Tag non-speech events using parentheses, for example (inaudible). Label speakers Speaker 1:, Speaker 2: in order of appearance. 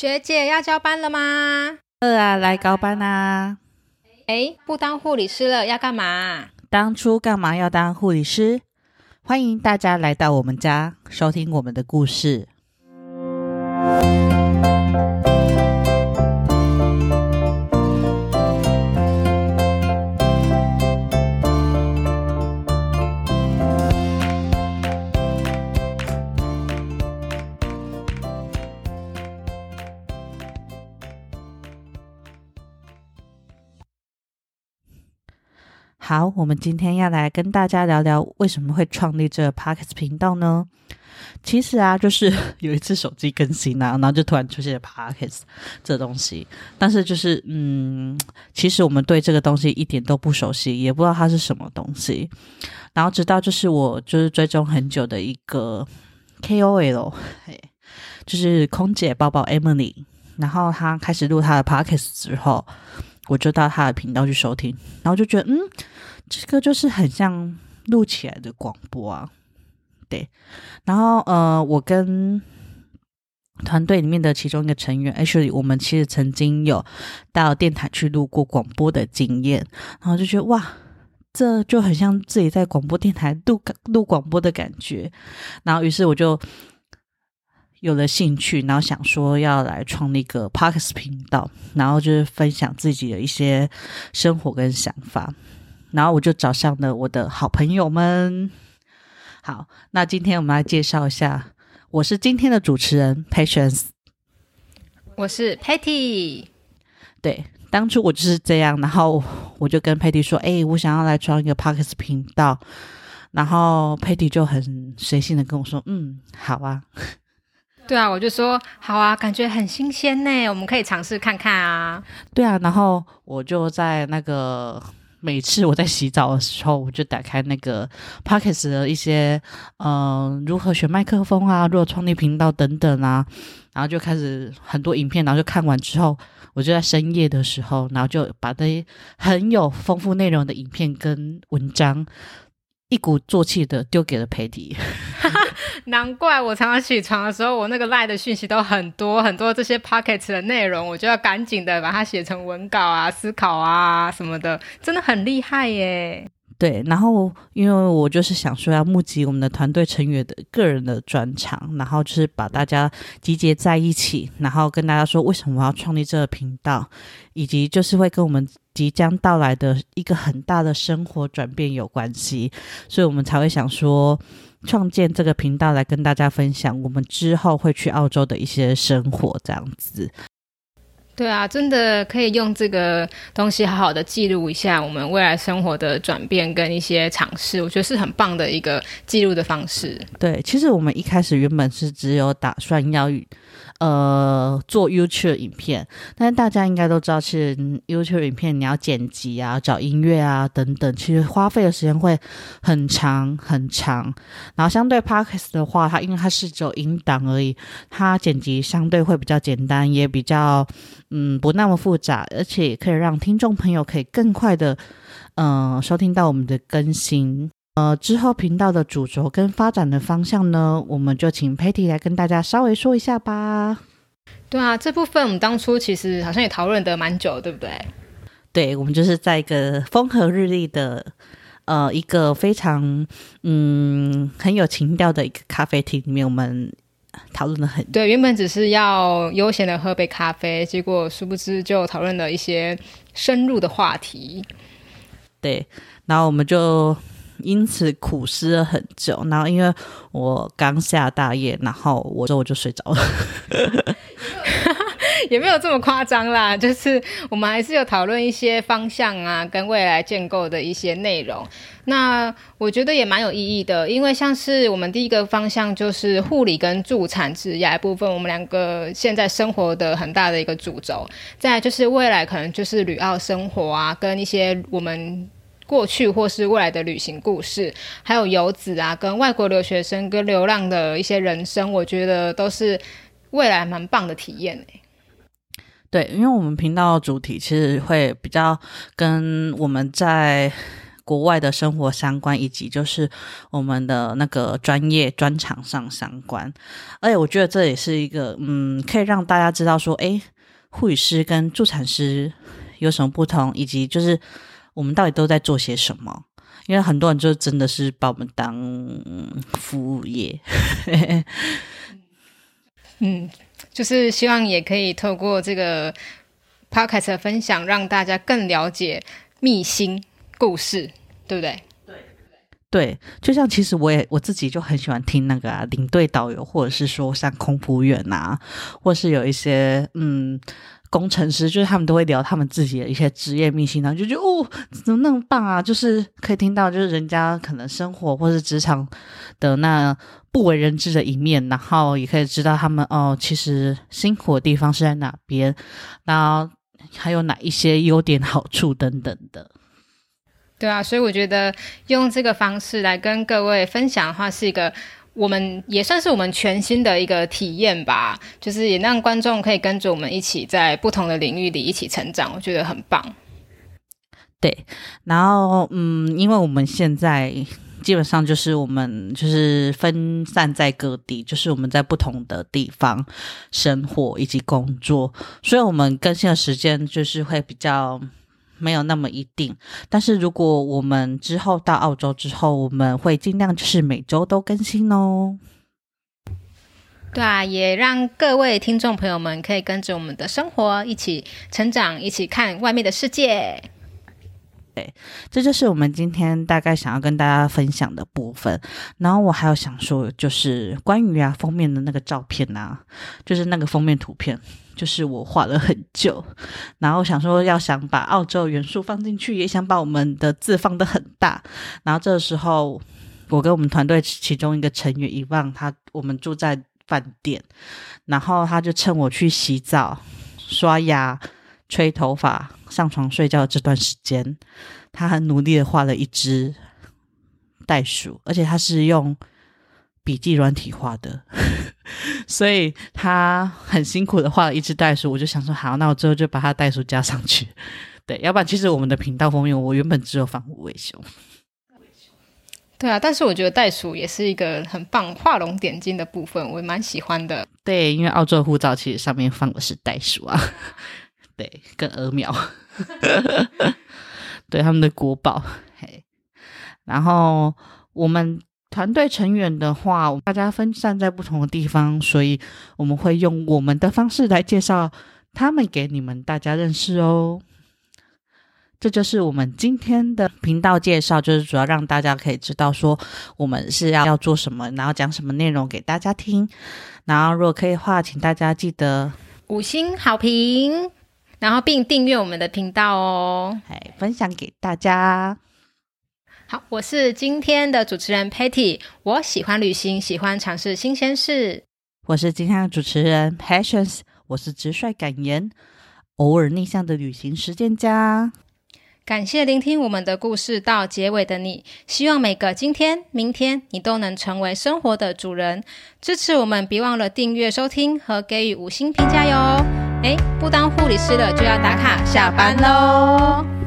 Speaker 1: 学姐要交班了吗？
Speaker 2: 二啊，来高班啊！
Speaker 1: 哎，不当护理师了，要干嘛？
Speaker 2: 当初干嘛要当护理师？欢迎大家来到我们家，收听我们的故事。好，我们今天要来跟大家聊聊为什么会创立这个 Parkes 频道呢？其实啊，就是 (laughs) 有一次手机更新啊，然后就突然出现了 Parkes 这东西。但是就是，嗯，其实我们对这个东西一点都不熟悉，也不知道它是什么东西。然后直到就是我就是追踪很久的一个 KOL，嘿，就是空姐宝宝 Emily，然后她开始录她的 Parkes 之后。我就到他的频道去收听，然后就觉得，嗯，这个就是很像录起来的广播啊，对。然后，呃，我跟团队里面的其中一个成员，actually，我们其实曾经有到电台去录过广播的经验，然后就觉得，哇，这就很像自己在广播电台录录广播的感觉。然后，于是我就。有了兴趣，然后想说要来创立一个 Parks 频道，然后就是分享自己的一些生活跟想法，然后我就找上了我的好朋友们。好，那今天我们来介绍一下，我是今天的主持人 Patience，
Speaker 1: 我是 Patty。
Speaker 2: 对，当初我就是这样，然后我就跟 Patty 说：“哎，我想要来创一个 Parks 频道。”然后 Patty 就很随性的跟我说：“嗯，好啊。”
Speaker 1: 对啊，我就说好啊，感觉很新鲜呢，我们可以尝试看看啊。
Speaker 2: 对啊，然后我就在那个每次我在洗澡的时候，我就打开那个 p o c k e t 的一些嗯，如何选麦克风啊，如何创立频道等等啊，然后就开始很多影片，然后就看完之后，我就在深夜的时候，然后就把那些很有丰富内容的影片跟文章。一鼓作气的丢给了佩蒂，(laughs)
Speaker 1: 难怪我常常起床的时候，我那个赖的讯息都很多很多，这些 pockets 的内容，我就要赶紧的把它写成文稿啊、思考啊什么的，真的很厉害耶。
Speaker 2: 对，然后因为我就是想说要募集我们的团队成员的个人的专长，然后就是把大家集结在一起，然后跟大家说为什么我要创立这个频道，以及就是会跟我们即将到来的一个很大的生活转变有关系，所以我们才会想说创建这个频道来跟大家分享我们之后会去澳洲的一些生活这样子。
Speaker 1: 对啊，真的可以用这个东西好好的记录一下我们未来生活的转变跟一些尝试，我觉得是很棒的一个记录的方式。
Speaker 2: 对，其实我们一开始原本是只有打算要。呃，做 YouTube 影片，但是大家应该都知道，其实 YouTube 影片你要剪辑啊、找音乐啊等等，其实花费的时间会很长很长。然后相对 Podcast 的话，它因为它是只有音档而已，它剪辑相对会比较简单，也比较嗯不那么复杂，而且也可以让听众朋友可以更快的嗯收听到我们的更新。呃，之后频道的主轴跟发展的方向呢，我们就请 Patty 来跟大家稍微说一下吧。
Speaker 1: 对啊，这部分我们当初其实好像也讨论的蛮久，对不对？
Speaker 2: 对，我们就是在一个风和日丽的呃一个非常嗯很有情调的一个咖啡厅里面，我们讨论的很
Speaker 1: 对。原本只是要悠闲的喝杯咖啡，结果殊不知就讨论了一些深入的话题。
Speaker 2: 对，然后我们就。因此苦思了很久，然后因为我刚下大夜，然后我就我就睡着了，(laughs) (laughs)
Speaker 1: 也没有这么夸张啦。就是我们还是有讨论一些方向啊，跟未来建构的一些内容。那我觉得也蛮有意义的，因为像是我们第一个方向就是护理跟助产职业部分，我们两个现在生活的很大的一个主轴。再就是未来可能就是旅澳生活啊，跟一些我们。过去或是未来的旅行故事，还有游子啊，跟外国留学生跟流浪的一些人生，我觉得都是未来蛮棒的体验
Speaker 2: 对，因为我们频道主题其实会比较跟我们在。国外的生活相关，以及就是我们的那个专业专长上相关。而且我觉得这也是一个，嗯，可以让大家知道说，诶，护理师跟助产师有什么不同，以及就是我们到底都在做些什么。因为很多人就真的是把我们当服务业。(laughs)
Speaker 1: 嗯，就是希望也可以透过这个 podcast 的分享，让大家更了解秘辛故事，对不对？
Speaker 2: 对对，就像其实我也我自己就很喜欢听那个啊，领队导游，或者是说像空服员啊，或是有一些嗯。工程师就是他们都会聊他们自己的一些职业秘辛，然后就觉得哦，怎么那么棒啊！就是可以听到，就是人家可能生活或是职场的那不为人知的一面，然后也可以知道他们哦，其实辛苦的地方是在哪边，然后还有哪一些优点、好处等等的。
Speaker 1: 对啊，所以我觉得用这个方式来跟各位分享的话，是一个。我们也算是我们全新的一个体验吧，就是也让观众可以跟着我们一起在不同的领域里一起成长，我觉得很棒。
Speaker 2: 对，然后嗯，因为我们现在基本上就是我们就是分散在各地，就是我们在不同的地方生活以及工作，所以我们更新的时间就是会比较。没有那么一定，但是如果我们之后到澳洲之后，我们会尽量就是每周都更新哦。
Speaker 1: 对啊，也让各位听众朋友们可以跟着我们的生活一起成长，一起看外面的世界。
Speaker 2: 对，这就是我们今天大概想要跟大家分享的部分。然后我还有想说，就是关于啊封面的那个照片啊，就是那个封面图片。就是我画了很久，然后想说要想把澳洲元素放进去，也想把我们的字放得很大。然后这时候，我跟我们团队其中一个成员遗忘他，我们住在饭店，然后他就趁我去洗澡、刷牙、吹头发、上床睡觉这段时间，他很努力的画了一只袋鼠，而且他是用。笔记软体画的，(laughs) 所以他很辛苦的画了一只袋鼠。我就想说，好，那我最后就把他袋鼠加上去。(laughs) 对，要不然其实我们的频道封面我原本只有放五尾熊。
Speaker 1: 对啊，但是我觉得袋鼠也是一个很棒画龙点睛的部分，我也蛮喜欢的。
Speaker 2: 对，因为澳洲护照其实上面放的是袋鼠啊，(laughs) 对，跟鹅苗，对他们的国宝。嘿，然后我们。团队成员的话，大家分散在不同的地方，所以我们会用我们的方式来介绍他们给你们大家认识哦。这就是我们今天的频道介绍，就是主要让大家可以知道说我们是要要做什么，然后讲什么内容给大家听。然后如果可以的话，请大家记得
Speaker 1: 五星好评，然后并订阅我们的频道哦，
Speaker 2: 哎，分享给大家。
Speaker 1: 好，我是今天的主持人 Patty。我喜欢旅行，喜欢尝试新鲜事。
Speaker 2: 我是今天的主持人 Patience，。我是直率敢言、偶尔逆向的旅行实践家。
Speaker 1: 感谢聆听我们的故事到结尾的你。希望每个今天、明天，你都能成为生活的主人。支持我们，别忘了订阅、收听和给予五星评价哟。哎，不当护理师的，就要打卡下班喽。